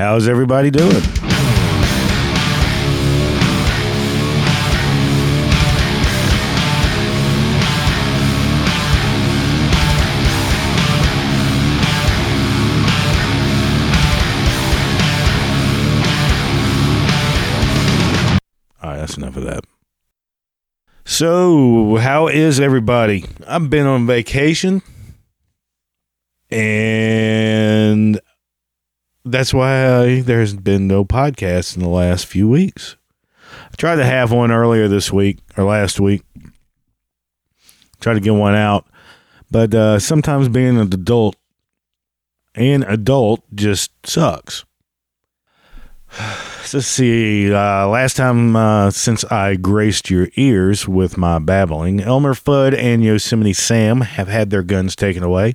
How's everybody doing? That's enough of that. So, how is everybody? I've been on vacation and that's why there's been no podcast in the last few weeks. I tried to have one earlier this week or last week. Tried to get one out, but uh, sometimes being an adult, an adult just sucks. Let's see. Uh, last time uh, since I graced your ears with my babbling, Elmer Fudd and Yosemite Sam have had their guns taken away.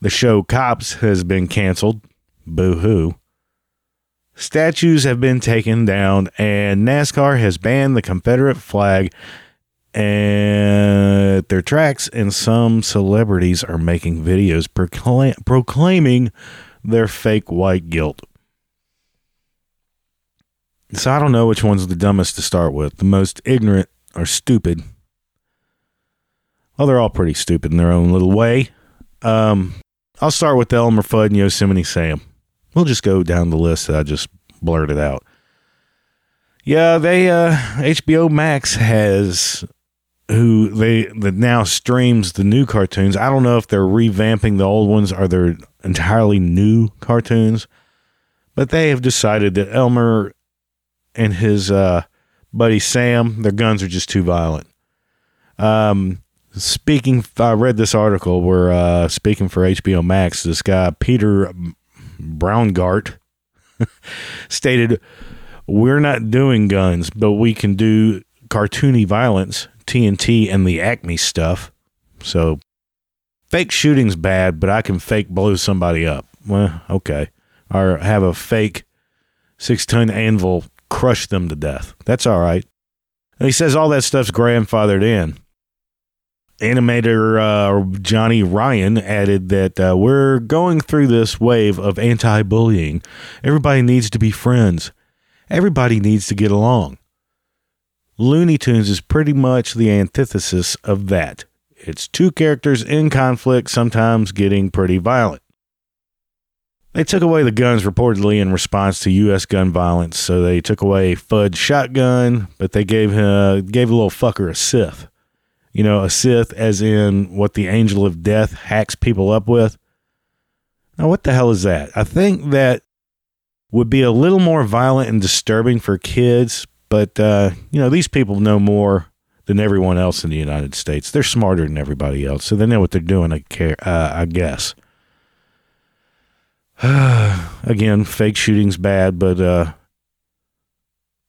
The show Cops has been canceled. Boo hoo. Statues have been taken down, and NASCAR has banned the Confederate flag at their tracks, and some celebrities are making videos procla- proclaiming their fake white guilt. So I don't know which one's the dumbest to start with. The most ignorant or stupid. Well, they're all pretty stupid in their own little way. Um, I'll start with Elmer Fudd and Yosemite Sam. We'll just go down the list that I just blurted out. Yeah, they uh HBO Max has who they that now streams the new cartoons. I don't know if they're revamping the old ones or they're entirely new cartoons, but they have decided that Elmer and his uh buddy Sam, their guns are just too violent. Um speaking I read this article where uh speaking for HBO Max, this guy Peter Browngardt stated, We're not doing guns, but we can do cartoony violence, TNT, and the Acme stuff. So fake shooting's bad, but I can fake blow somebody up. Well, okay. Or have a fake six ton anvil crush them to death. That's all right. And he says all that stuff's grandfathered in animator uh, Johnny Ryan added that uh, we're going through this wave of anti bullying. Everybody needs to be friends, everybody needs to get along. Looney Tunes is pretty much the antithesis of that. It's two characters in conflict, sometimes getting pretty violent. They took away the guns reportedly in response to U.S. gun violence, so they took away Fudd's shotgun, but they gave uh, gave a little fucker a Sith you know, a Sith, as in what the angel of death hacks people up with. Now, what the hell is that? I think that would be a little more violent and disturbing for kids, but, uh, you know, these people know more than everyone else in the United States. They're smarter than everybody else, so they know what they're doing, I, care, uh, I guess. Again, fake shooting's bad, but uh,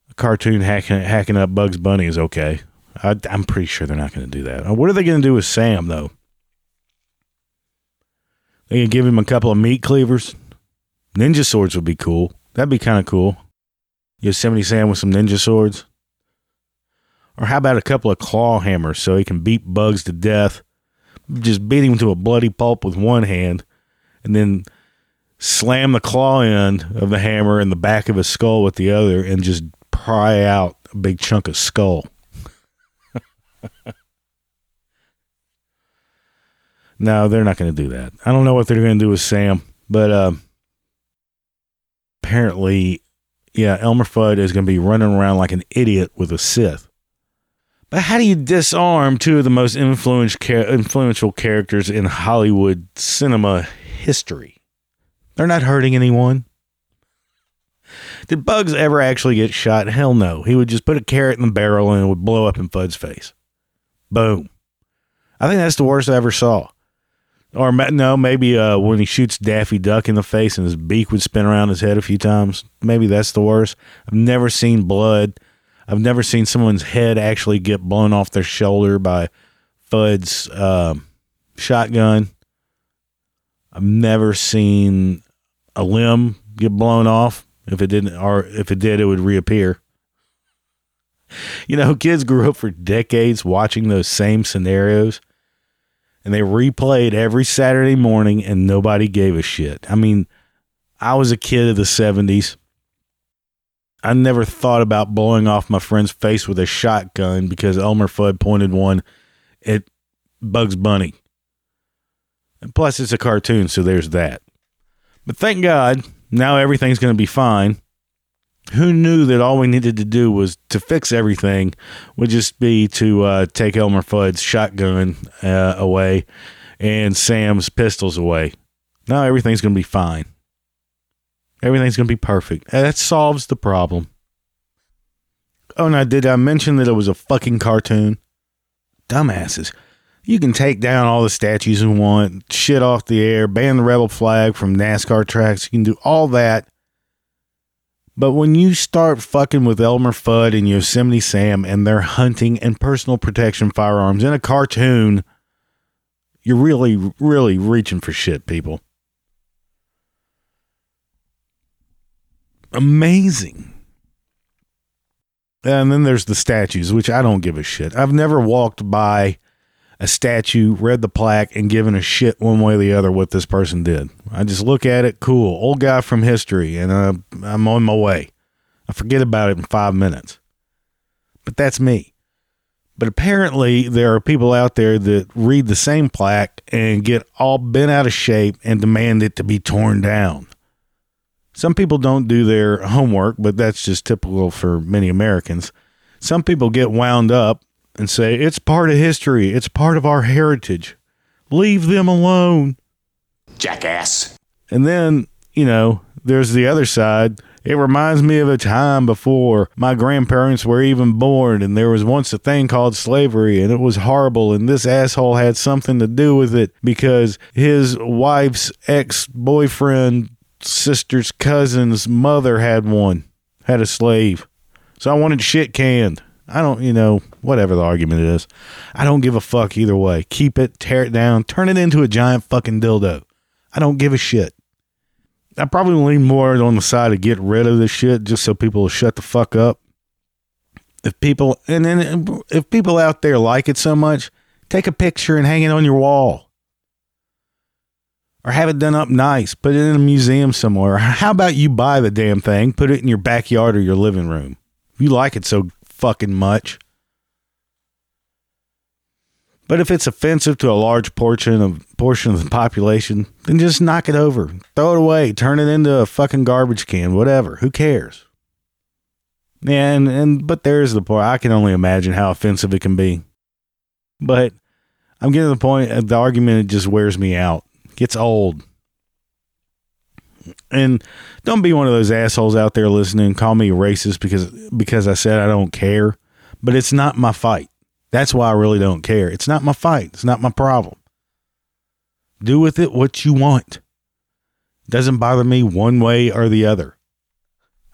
a cartoon hacking, hacking up Bugs Bunny is okay. I, am pretty sure they're not going to do that. Uh, what are they going to do with Sam, though? They to give him a couple of meat cleavers? Ninja swords would be cool. That'd be kind of cool. Yosemite Sam with some ninja swords. Or how about a couple of claw hammers so he can beat bugs to death? Just beat him to a bloody pulp with one hand and then slam the claw end of the hammer in the back of his skull with the other and just pry out a big chunk of skull. no, they're not going to do that. I don't know what they're going to do with Sam, but uh, apparently, yeah, Elmer Fudd is going to be running around like an idiot with a Sith. But how do you disarm two of the most influential characters in Hollywood cinema history? They're not hurting anyone. Did Bugs ever actually get shot? Hell no. He would just put a carrot in the barrel and it would blow up in Fudd's face. Boom. I think that's the worst I ever saw. Or no, maybe uh, when he shoots Daffy Duck in the face and his beak would spin around his head a few times. Maybe that's the worst. I've never seen blood. I've never seen someone's head actually get blown off their shoulder by Fudd's uh, shotgun. I've never seen a limb get blown off. If it didn't, or if it did, it would reappear. You know, kids grew up for decades watching those same scenarios and they replayed every Saturday morning and nobody gave a shit. I mean, I was a kid of the 70s. I never thought about blowing off my friend's face with a shotgun because Elmer Fudd pointed one at Bugs Bunny. And plus, it's a cartoon, so there's that. But thank God, now everything's going to be fine. Who knew that all we needed to do was to fix everything would just be to uh, take Elmer Fudd's shotgun uh, away and Sam's pistols away. Now everything's going to be fine. Everything's going to be perfect. That solves the problem. Oh, now, did I mention that it was a fucking cartoon? Dumbasses. You can take down all the statues you want, shit off the air, ban the rebel flag from NASCAR tracks. You can do all that. But when you start fucking with Elmer Fudd and Yosemite Sam and their hunting and personal protection firearms in a cartoon, you're really, really reaching for shit, people. Amazing. And then there's the statues, which I don't give a shit. I've never walked by a statue, read the plaque, and given a shit one way or the other what this person did. I just look at it, cool, old guy from history, and uh, I'm on my way. I forget about it in five minutes. But that's me. But apparently, there are people out there that read the same plaque and get all bent out of shape and demand it to be torn down. Some people don't do their homework, but that's just typical for many Americans. Some people get wound up and say, it's part of history, it's part of our heritage. Leave them alone. Jackass. And then, you know, there's the other side. It reminds me of a time before my grandparents were even born, and there was once a thing called slavery, and it was horrible. And this asshole had something to do with it because his wife's ex boyfriend, sister's cousin's mother had one, had a slave. So I wanted shit canned. I don't, you know, whatever the argument is. I don't give a fuck either way. Keep it, tear it down, turn it into a giant fucking dildo. I don't give a shit. I probably lean more on the side to get rid of this shit just so people will shut the fuck up. If people, and then if people out there like it so much, take a picture and hang it on your wall. Or have it done up nice, put it in a museum somewhere. How about you buy the damn thing, put it in your backyard or your living room? If you like it so fucking much. But if it's offensive to a large portion of portion of the population, then just knock it over. Throw it away. Turn it into a fucking garbage can, whatever. Who cares? Yeah, and, and but there's the point. I can only imagine how offensive it can be. But I'm getting to the point uh, the argument just wears me out. Gets old. And don't be one of those assholes out there listening call me racist because because I said I don't care. But it's not my fight. That's why I really don't care. It's not my fight. It's not my problem. Do with it what you want. It doesn't bother me one way or the other.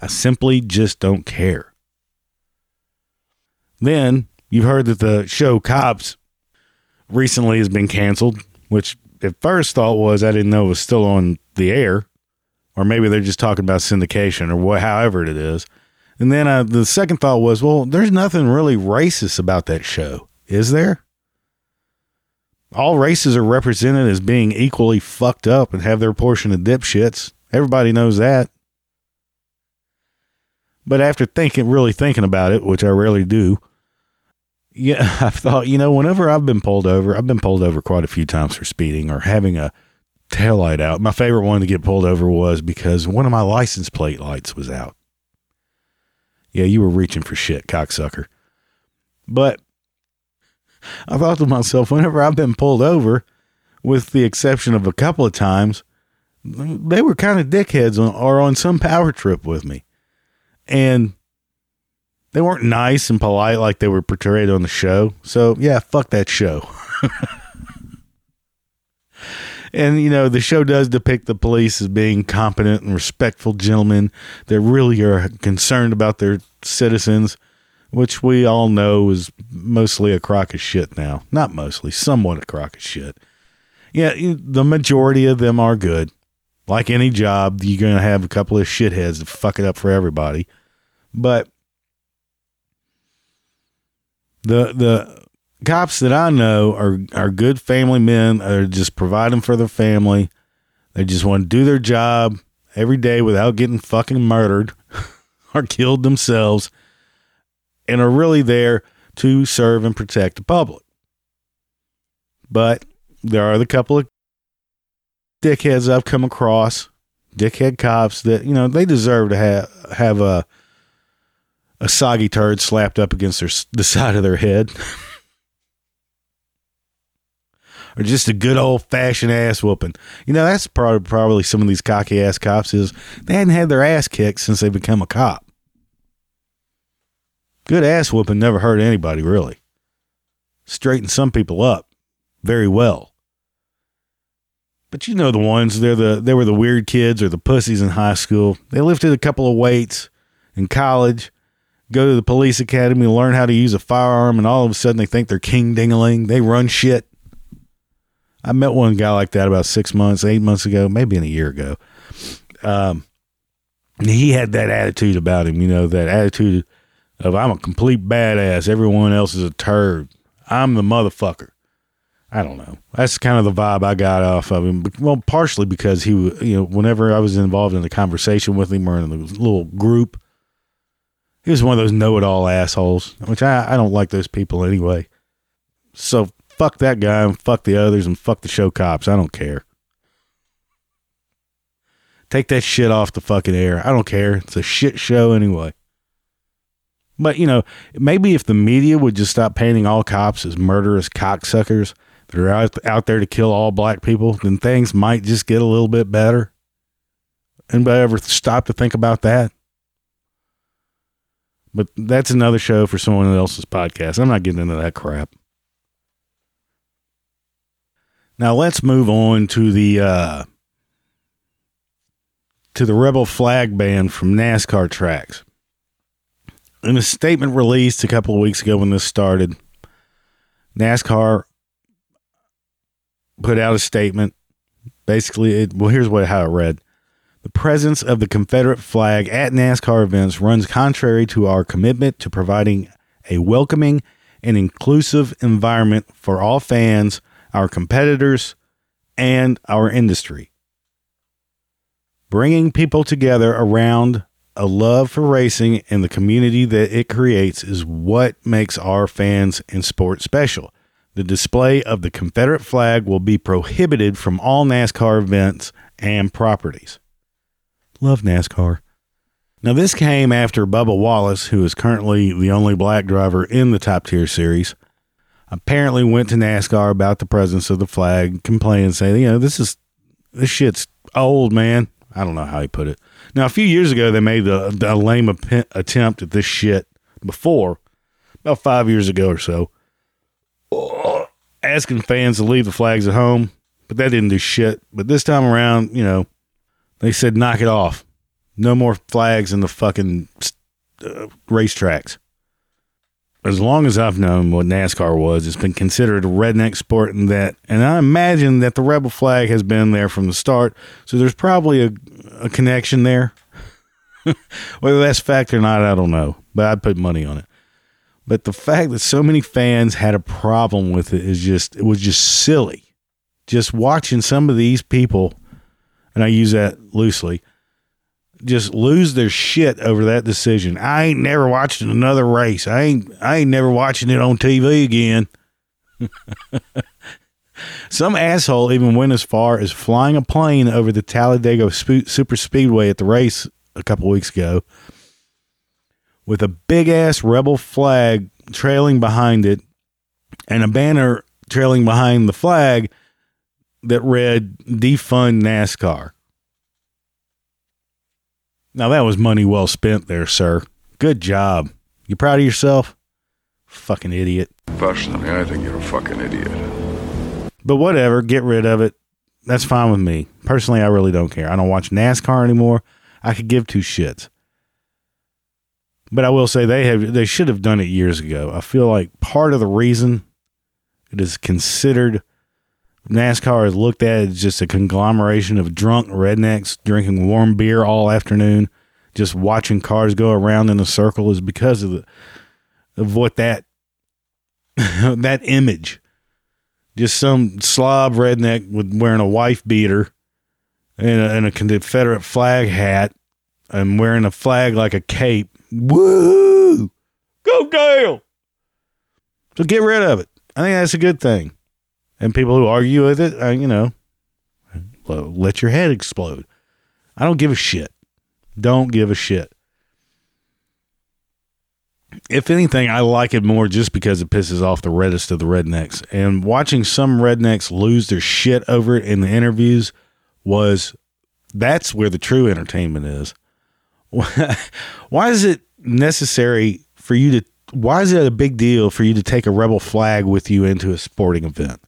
I simply just don't care. Then you've heard that the show Cops recently has been canceled, which at first thought was I didn't know it was still on the air, or maybe they're just talking about syndication or what, however it is. And then uh, the second thought was, well, there's nothing really racist about that show, is there? All races are represented as being equally fucked up and have their portion of dipshits. Everybody knows that. But after thinking, really thinking about it, which I rarely do, yeah, I've thought, you know, whenever I've been pulled over, I've been pulled over quite a few times for speeding or having a taillight out. My favorite one to get pulled over was because one of my license plate lights was out. Yeah, you were reaching for shit, cocksucker. But I thought to myself, whenever I've been pulled over, with the exception of a couple of times, they were kind of dickheads on, or on some power trip with me. And they weren't nice and polite like they were portrayed on the show. So, yeah, fuck that show. and you know the show does depict the police as being competent and respectful gentlemen that really are concerned about their citizens which we all know is mostly a crock of shit now. Not mostly somewhat a crock of shit. Yeah the majority of them are good. Like any job you're going to have a couple of shitheads to fuck it up for everybody. But the the cops that I know are are good family men. They're just providing for their family. They just want to do their job every day without getting fucking murdered or killed themselves and are really there to serve and protect the public. But there are the couple of dickheads I've come across, dickhead cops that, you know, they deserve to have have a a soggy turd slapped up against their the side of their head. or just a good old fashioned ass whooping. You know, that's probably probably some of these cocky ass cops is they hadn't had their ass kicked since they become a cop. Good ass whooping never hurt anybody really. Straighten some people up very well. But you know the ones they're the they were the weird kids or the pussies in high school. They lifted a couple of weights in college, go to the police academy, learn how to use a firearm, and all of a sudden they think they're king dingaling. They run shit. I met one guy like that about six months, eight months ago, maybe in a year ago. Um, he had that attitude about him, you know, that attitude of I'm a complete badass. Everyone else is a turd. I'm the motherfucker. I don't know. That's kind of the vibe I got off of him. Well, partially because he, you know, whenever I was involved in a conversation with him or in a little group, he was one of those know-it-all assholes, which I, I don't like those people anyway. So fuck that guy and fuck the others and fuck the show cops. I don't care. Take that shit off the fucking air. I don't care. It's a shit show anyway. But, you know, maybe if the media would just stop painting all cops as murderous cocksuckers that are out, out there to kill all black people, then things might just get a little bit better. Anybody ever stop to think about that? But that's another show for someone else's podcast. I'm not getting into that crap. Now let's move on to the uh, to the rebel flag ban from NASCAR tracks. In a statement released a couple of weeks ago when this started, NASCAR put out a statement. Basically, it, well, here's what how it read: The presence of the Confederate flag at NASCAR events runs contrary to our commitment to providing a welcoming and inclusive environment for all fans our competitors, and our industry. Bringing people together around a love for racing and the community that it creates is what makes our fans and sport special. The display of the Confederate flag will be prohibited from all NASCAR events and properties. Love NASCAR. Now, this came after Bubba Wallace, who is currently the only black driver in the top tier series, apparently went to NASCAR about the presence of the flag, complaining, saying, you know, this is this shit's old, man. I don't know how he put it. Now, a few years ago, they made a, a lame attempt at this shit before, about five years ago or so, asking fans to leave the flags at home, but that didn't do shit. But this time around, you know, they said, knock it off. No more flags in the fucking uh, racetracks as long as I've known what NASCAR was, it's been considered a redneck sport and that, and I imagine that the rebel flag has been there from the start. So there's probably a, a connection there. Whether that's fact or not, I don't know, but I'd put money on it. But the fact that so many fans had a problem with it is just, it was just silly. Just watching some of these people, and I use that loosely, just lose their shit over that decision. I ain't never watching another race. I ain't I ain't never watching it on TV again. Some asshole even went as far as flying a plane over the Talladega Super Speedway at the race a couple weeks ago with a big ass rebel flag trailing behind it and a banner trailing behind the flag that read defund NASCAR. Now that was money well spent there, sir. Good job. You proud of yourself? Fucking idiot. Personally, I think you're a fucking idiot. But whatever, get rid of it. That's fine with me. Personally, I really don't care. I don't watch NASCAR anymore. I could give two shits. But I will say they have they should have done it years ago. I feel like part of the reason it is considered NASCAR is looked at as just a conglomeration of drunk rednecks drinking warm beer all afternoon, just watching cars go around in a circle is because of the of what that that image. Just some slob redneck with wearing a wife beater and a, and a Confederate flag hat and wearing a flag like a cape. Woo! Go Dale! So get rid of it. I think that's a good thing. And people who argue with it, uh, you know, let your head explode. I don't give a shit. Don't give a shit. If anything, I like it more just because it pisses off the reddest of the rednecks. And watching some rednecks lose their shit over it in the interviews was that's where the true entertainment is. Why is it necessary for you to why is it a big deal for you to take a rebel flag with you into a sporting event?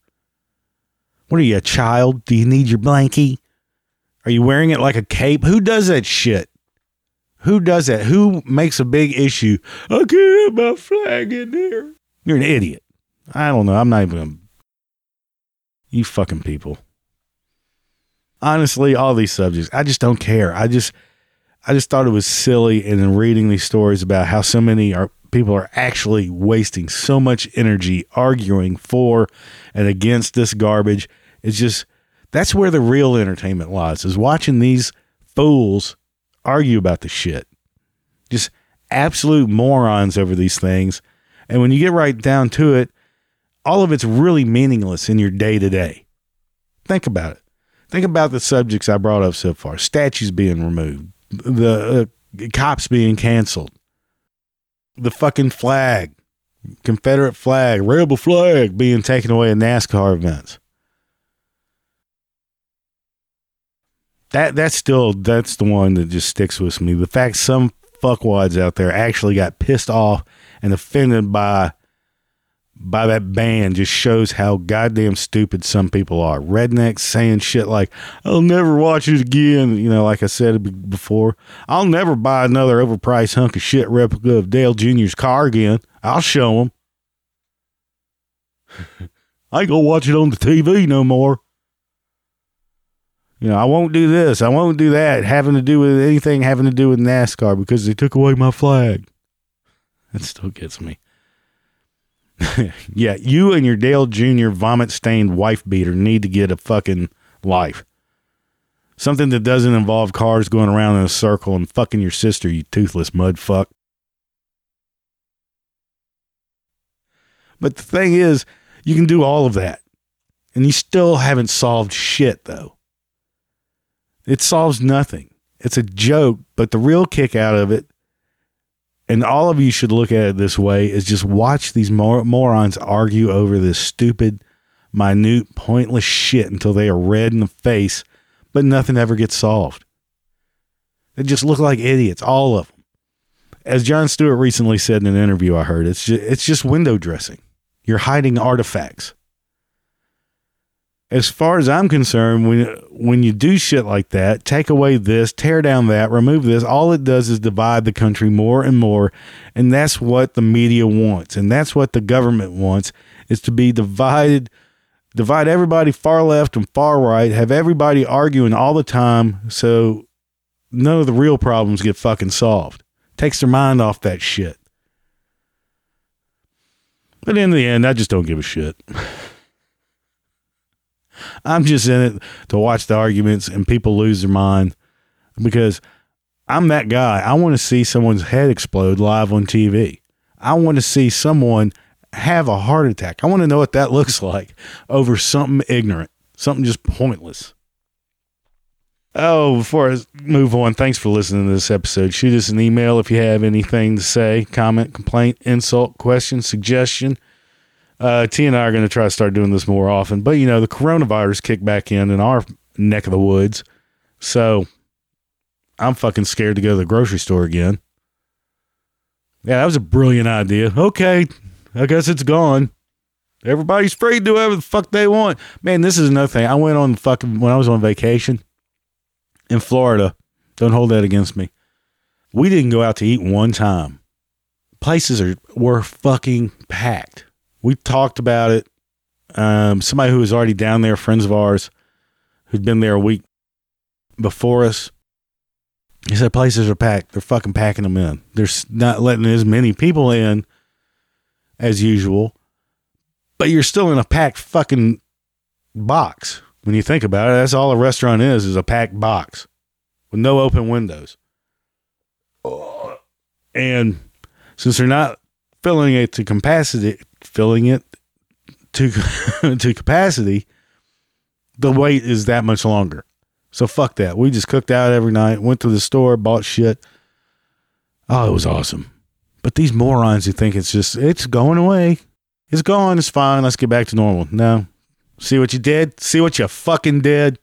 What are you, a child? Do you need your blankie? Are you wearing it like a cape? Who does that shit? Who does that? Who makes a big issue? I can't have my flag in there. You're an idiot. I don't know. I'm not even. Gonna... You fucking people. Honestly, all these subjects, I just don't care. I just, I just thought it was silly, and then reading these stories about how so many are people are actually wasting so much energy arguing for and against this garbage. It's just that's where the real entertainment lies is watching these fools argue about the shit. Just absolute morons over these things. And when you get right down to it, all of it's really meaningless in your day to day. Think about it. Think about the subjects I brought up so far statues being removed, the uh, cops being canceled, the fucking flag, Confederate flag, rebel flag being taken away in NASCAR events. That that's still that's the one that just sticks with me. The fact some fuckwads out there actually got pissed off and offended by by that band just shows how goddamn stupid some people are. Rednecks saying shit like, I'll never watch it again. You know, like I said before, I'll never buy another overpriced hunk of shit replica of Dale Jr.'s car again. I'll show him. I ain't gonna watch it on the TV no more. You know, I won't do this. I won't do that. Having to do with anything having to do with NASCAR because they took away my flag. That still gets me. yeah, you and your Dale Jr. vomit stained wife beater need to get a fucking life. Something that doesn't involve cars going around in a circle and fucking your sister, you toothless mud fuck. But the thing is, you can do all of that. And you still haven't solved shit, though. It solves nothing. It's a joke, but the real kick out of it, and all of you should look at it this way, is just watch these mor- morons argue over this stupid, minute, pointless shit until they are red in the face, but nothing ever gets solved. They just look like idiots, all of them. As Jon Stewart recently said in an interview I heard, it's just, it's just window dressing. You're hiding artifacts as far as I'm concerned, when when you do shit like that, take away this, tear down that, remove this, all it does is divide the country more and more, and that's what the media wants, and that's what the government wants is to be divided, divide everybody far left and far right, have everybody arguing all the time, so none of the real problems get fucking solved. Takes their mind off that shit. But in the end, I just don't give a shit. I'm just in it to watch the arguments and people lose their mind because I'm that guy. I want to see someone's head explode live on TV. I want to see someone have a heart attack. I want to know what that looks like over something ignorant, something just pointless. Oh, before I move on, thanks for listening to this episode. Shoot us an email if you have anything to say, comment, complaint, insult, question, suggestion. Uh, T and I are going to try to start doing this more often, but you know, the coronavirus kicked back in in our neck of the woods. So I'm fucking scared to go to the grocery store again. Yeah, that was a brilliant idea. Okay, I guess it's gone. Everybody's free to do whatever the fuck they want. Man, this is another thing. I went on fucking when I was on vacation in Florida. Don't hold that against me. We didn't go out to eat one time. Places are were fucking packed we talked about it. Um, somebody who was already down there, friends of ours, who'd been there a week before us, he said places are packed. They're fucking packing them in. They're not letting as many people in as usual, but you're still in a packed fucking box. When you think about it, that's all a restaurant is, is a packed box with no open windows. And since they're not filling it to capacity, filling it to to capacity, the wait is that much longer. So fuck that. We just cooked out every night, went to the store, bought shit. Oh, it was awesome. But these morons who think it's just it's going away. It's gone, it's fine, let's get back to normal. No. See what you did? See what you fucking did?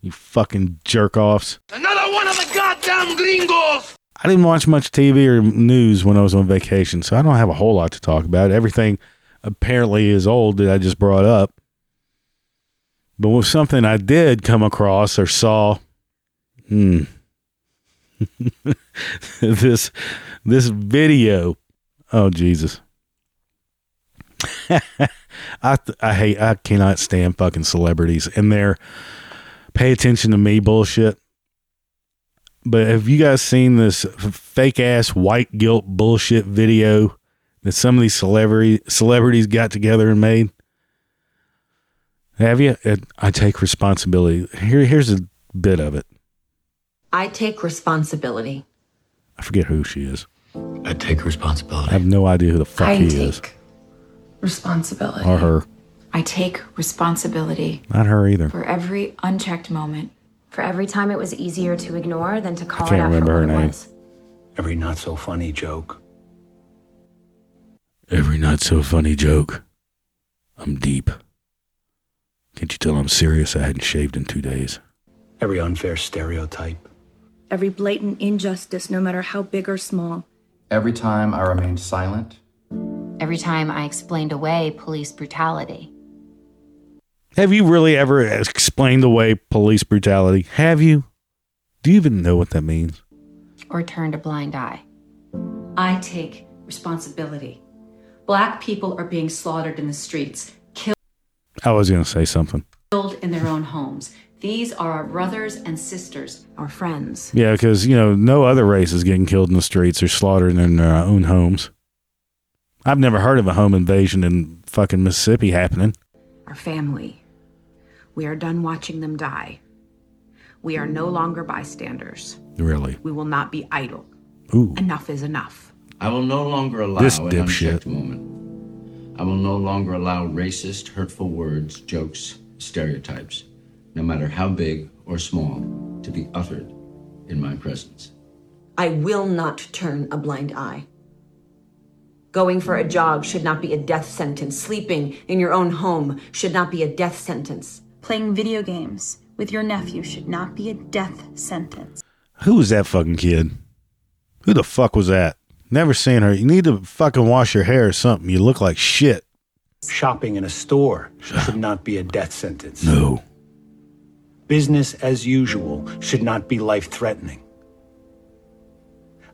You fucking jerk offs. Another one of the goddamn gringos! I didn't watch much TV or news when I was on vacation, so I don't have a whole lot to talk about. Everything apparently is old that I just brought up. But with something I did come across or saw, hmm, this this video. Oh Jesus! I I hate I cannot stand fucking celebrities and their pay attention to me bullshit. But have you guys seen this fake ass white guilt bullshit video that some of these celebrity celebrities got together and made? Have you? I take responsibility. Here, here's a bit of it. I take responsibility. I forget who she is. I take responsibility. I have no idea who the fuck I he take is responsibility. or her. I take responsibility Not her either. for every unchecked moment. For every time it was easier to ignore than to call I can't it out remember for her what it name. was. Every not so funny joke. Every not so funny joke. I'm deep. Can't you tell I'm serious? I hadn't shaved in two days. Every unfair stereotype. Every blatant injustice, no matter how big or small. Every time I remained silent, Every time I explained away police brutality. Have you really ever explained away police brutality? Have you? Do you even know what that means? Or turned a blind eye. I take responsibility. Black people are being slaughtered in the streets, killed. I was going to say something. killed in their own homes. These are our brothers and sisters, our friends. Yeah, because, you know, no other race is getting killed in the streets or slaughtered in their own homes. I've never heard of a home invasion in fucking Mississippi happening. Our family. We are done watching them die. We are no longer bystanders. Really. We will not be idle. Ooh. Enough is enough. I will no longer allow This an dipshit. unchecked moment. I will no longer allow racist, hurtful words, jokes, stereotypes, no matter how big or small, to be uttered in my presence. I will not turn a blind eye. Going for a jog should not be a death sentence. Sleeping in your own home should not be a death sentence. Playing video games with your nephew should not be a death sentence. Who was that fucking kid? Who the fuck was that? Never seen her. You need to fucking wash your hair or something. You look like shit. Shopping in a store should not be a death sentence. No. Business as usual should not be life threatening.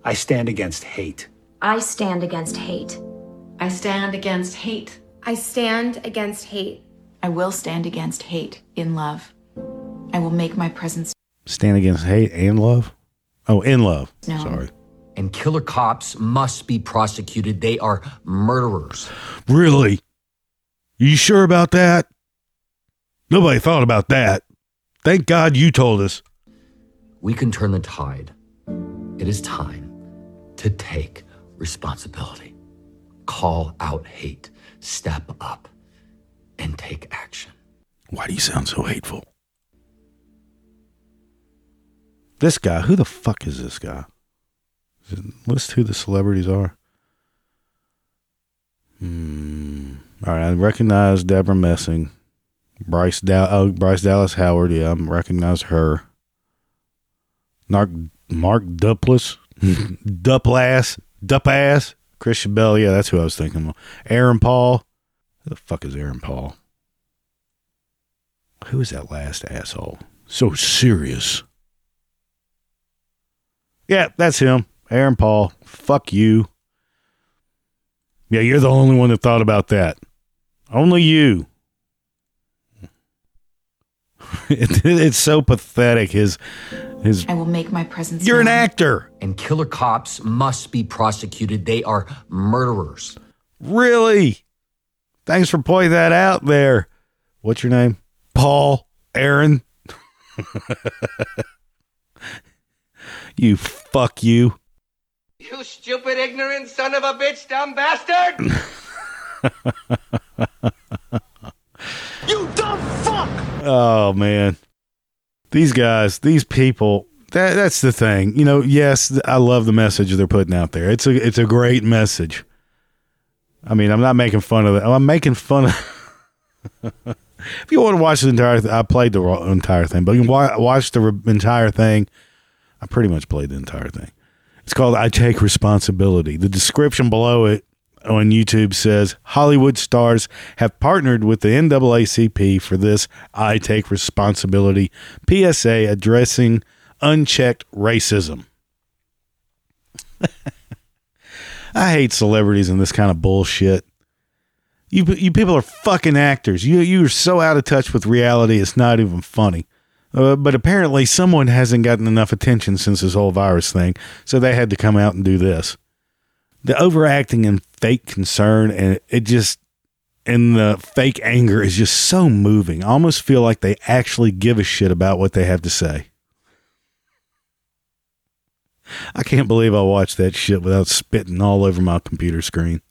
I stand against hate. I stand against hate. I stand against hate. I stand against hate. I will stand against hate in love. I will make my presence Stand against hate and love? Oh, in love. No. Sorry. And killer cops must be prosecuted. They are murderers. Really? You sure about that? Nobody thought about that. Thank God you told us. We can turn the tide. It is time to take responsibility. Call out hate. Step up and take action. Why do you sound so hateful? This guy, who the fuck is this guy? List who the celebrities are. Hmm. All right, I recognize Debra Messing, Bryce Dow- oh, Bryce Dallas Howard. Yeah, I recognize her. Mark Mark Duplass, Duplass, Dupass, Kristen Bell. Yeah, that's who I was thinking. of. Aaron Paul. Who the fuck is Aaron Paul? Who is that last asshole? So serious. Yeah, that's him. Aaron Paul. Fuck you. Yeah, you're the only one that thought about that. Only you. It, it's so pathetic. His his I will make my presence You're an actor. And killer cops must be prosecuted. They are murderers. Really? Thanks for pointing that out there. What's your name? Paul. Aaron. you fuck you. You stupid, ignorant son of a bitch, dumb bastard! you dumb fuck! Oh man. These guys, these people, that that's the thing. You know, yes, I love the message they're putting out there. It's a it's a great message. I mean, I'm not making fun of it. I'm making fun of If you want to watch the entire th- I played the entire thing, but you can wa- watch the re- entire thing. I pretty much played the entire thing. It's called I Take Responsibility. The description below it on YouTube says Hollywood stars have partnered with the NAACP for this I Take Responsibility PSA addressing unchecked racism. I hate celebrities and this kind of bullshit. You you people are fucking actors. You you are so out of touch with reality. It's not even funny. Uh, but apparently, someone hasn't gotten enough attention since this whole virus thing, so they had to come out and do this. The overacting and fake concern, and it just and the fake anger is just so moving. I almost feel like they actually give a shit about what they have to say. I can't believe I watched that shit without spitting all over my computer screen.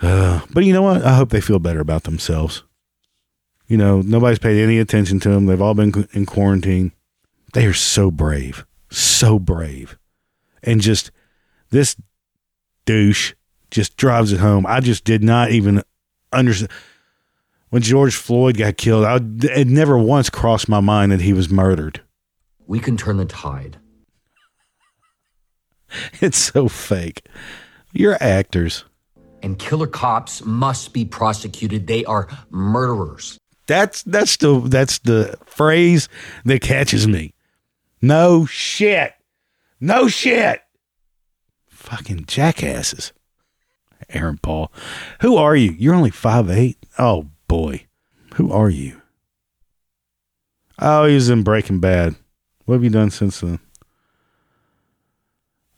Uh, but you know what? I hope they feel better about themselves. You know, nobody's paid any attention to them. They've all been in quarantine. They are so brave, so brave. And just this douche just drives it home. I just did not even understand. When George Floyd got killed, I, it never once crossed my mind that he was murdered. We can turn the tide. It's so fake. You're actors. And killer cops must be prosecuted. They are murderers. That's that's the that's the phrase that catches me. No shit. No shit. Fucking jackasses. Aaron Paul. Who are you? You're only five eight. Oh boy. Who are you? Oh, he was in Breaking Bad. What have you done since then?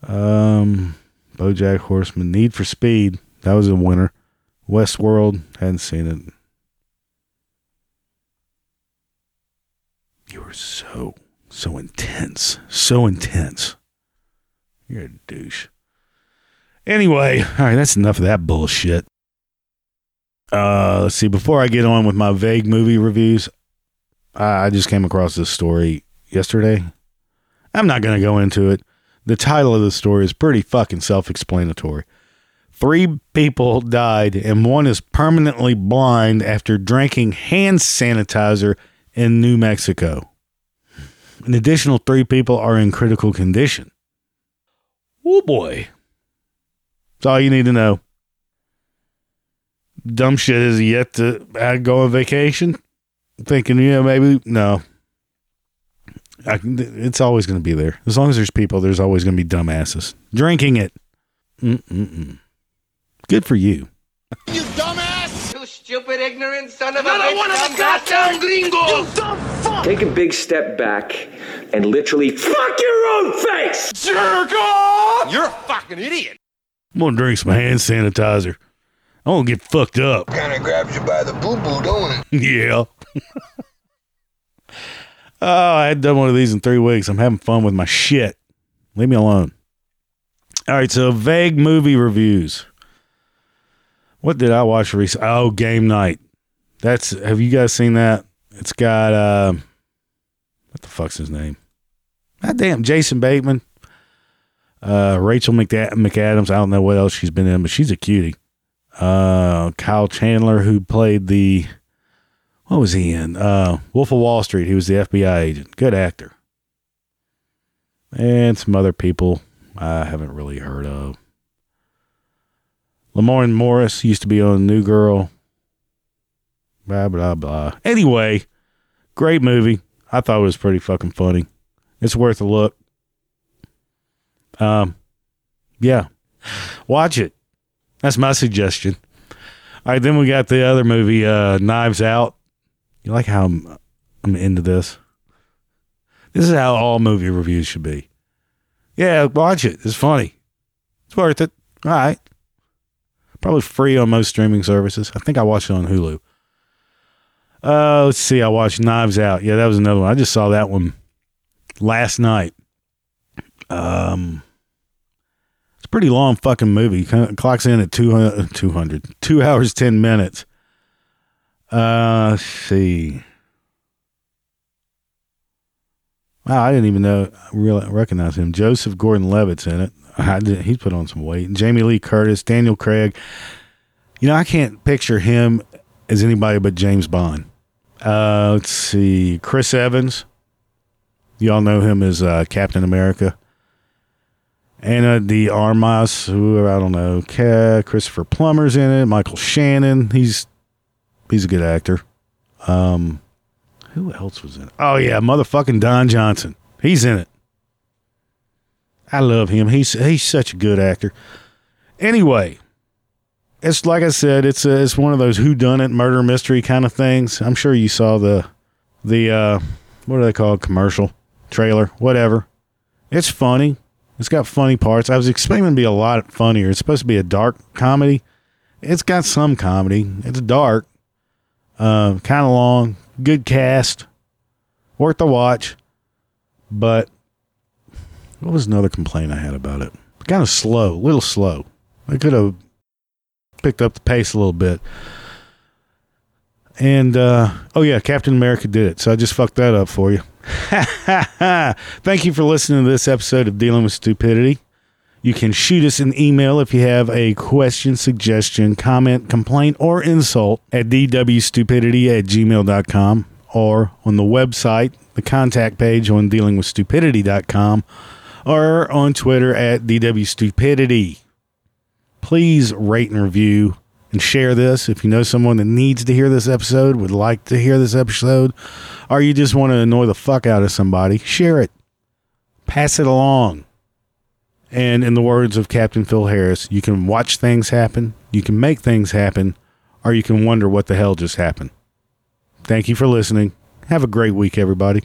Um Bojack Horseman. Need for Speed. That was a winner. Westworld. Hadn't seen it. You were so, so intense. So intense. You're a douche. Anyway, all right, that's enough of that bullshit. Uh, let's see. Before I get on with my vague movie reviews, I I just came across this story yesterday. I'm not going to go into it. The title of the story is pretty fucking self explanatory. Three people died, and one is permanently blind after drinking hand sanitizer in New Mexico. An additional three people are in critical condition. Oh boy. That's all you need to know. Dumb shit is yet to uh, go on vacation. Thinking, you know, maybe. No. I, it's always going to be there. As long as there's people, there's always going to be dumbasses. Drinking it. Mm-mm-mm. Good for you. You dumbass! You stupid, ignorant son of a bitch, one of the goddamn gringos! You dumb fuck! Take a big step back and literally fuck your own face! Jerk off! You're a fucking idiot! I'm going to drink some hand sanitizer. I'm going to get fucked up. Kinda grabs you by the boo-boo, don't it? Yeah. oh, I hadn't done one of these in three weeks. I'm having fun with my shit. Leave me alone. All right, so vague movie reviews. What did I watch recently? Oh, Game Night. That's have you guys seen that? It's got uh what the fuck's his name? God damn, Jason Bateman. Uh Rachel McDa- McAdams. I don't know what else she's been in, but she's a cutie. Uh Kyle Chandler, who played the what was he in? Uh Wolf of Wall Street. He was the FBI agent. Good actor. And some other people I haven't really heard of. Lamorne Morris used to be on New Girl. Blah blah blah. Anyway, great movie. I thought it was pretty fucking funny. It's worth a look. Um, yeah, watch it. That's my suggestion. All right, then we got the other movie, uh, Knives Out. You like how I'm, I'm into this? This is how all movie reviews should be. Yeah, watch it. It's funny. It's worth it. All right. Probably free on most streaming services. I think I watched it on Hulu. Uh, let's see. I watched Knives Out. Yeah, that was another one. I just saw that one last night. Um, it's a pretty long fucking movie. Clocks in at 200, 200 two hours, 10 minutes. Uh, see. Wow, I didn't even know, really recognize him. Joseph Gordon Levitt's in it. I did, he's put on some weight. Jamie Lee Curtis, Daniel Craig. You know, I can't picture him as anybody but James Bond. Uh, let's see. Chris Evans. Y'all know him as uh, Captain America. Ana de Armas, who I don't know. Christopher Plummer's in it. Michael Shannon. He's he's a good actor. Um, who else was in it? Oh yeah, motherfucking Don Johnson. He's in it. I love him. He's he's such a good actor. Anyway, it's like I said, it's a, it's one of those who done it murder mystery kind of things. I'm sure you saw the the uh, what are they called commercial trailer whatever. It's funny. It's got funny parts. I was expecting it to be a lot funnier. It's supposed to be a dark comedy. It's got some comedy. It's dark, uh, kind of long, good cast, worth the watch. But what was another complaint I had about it? Kind of slow, a little slow. I could have picked up the pace a little bit. And uh, oh yeah, Captain America did it. So I just fucked that up for you. Thank you for listening to this episode of Dealing with Stupidity. You can shoot us an email if you have a question, suggestion, comment, complaint, or insult at dwstupidity at gmail.com or on the website, the contact page on dealingwithstupidity.com or on Twitter at dwstupidity. Please rate and review and share this if you know someone that needs to hear this episode, would like to hear this episode, or you just want to annoy the fuck out of somebody. Share it, pass it along. And in the words of Captain Phil Harris, you can watch things happen, you can make things happen, or you can wonder what the hell just happened. Thank you for listening. Have a great week, everybody.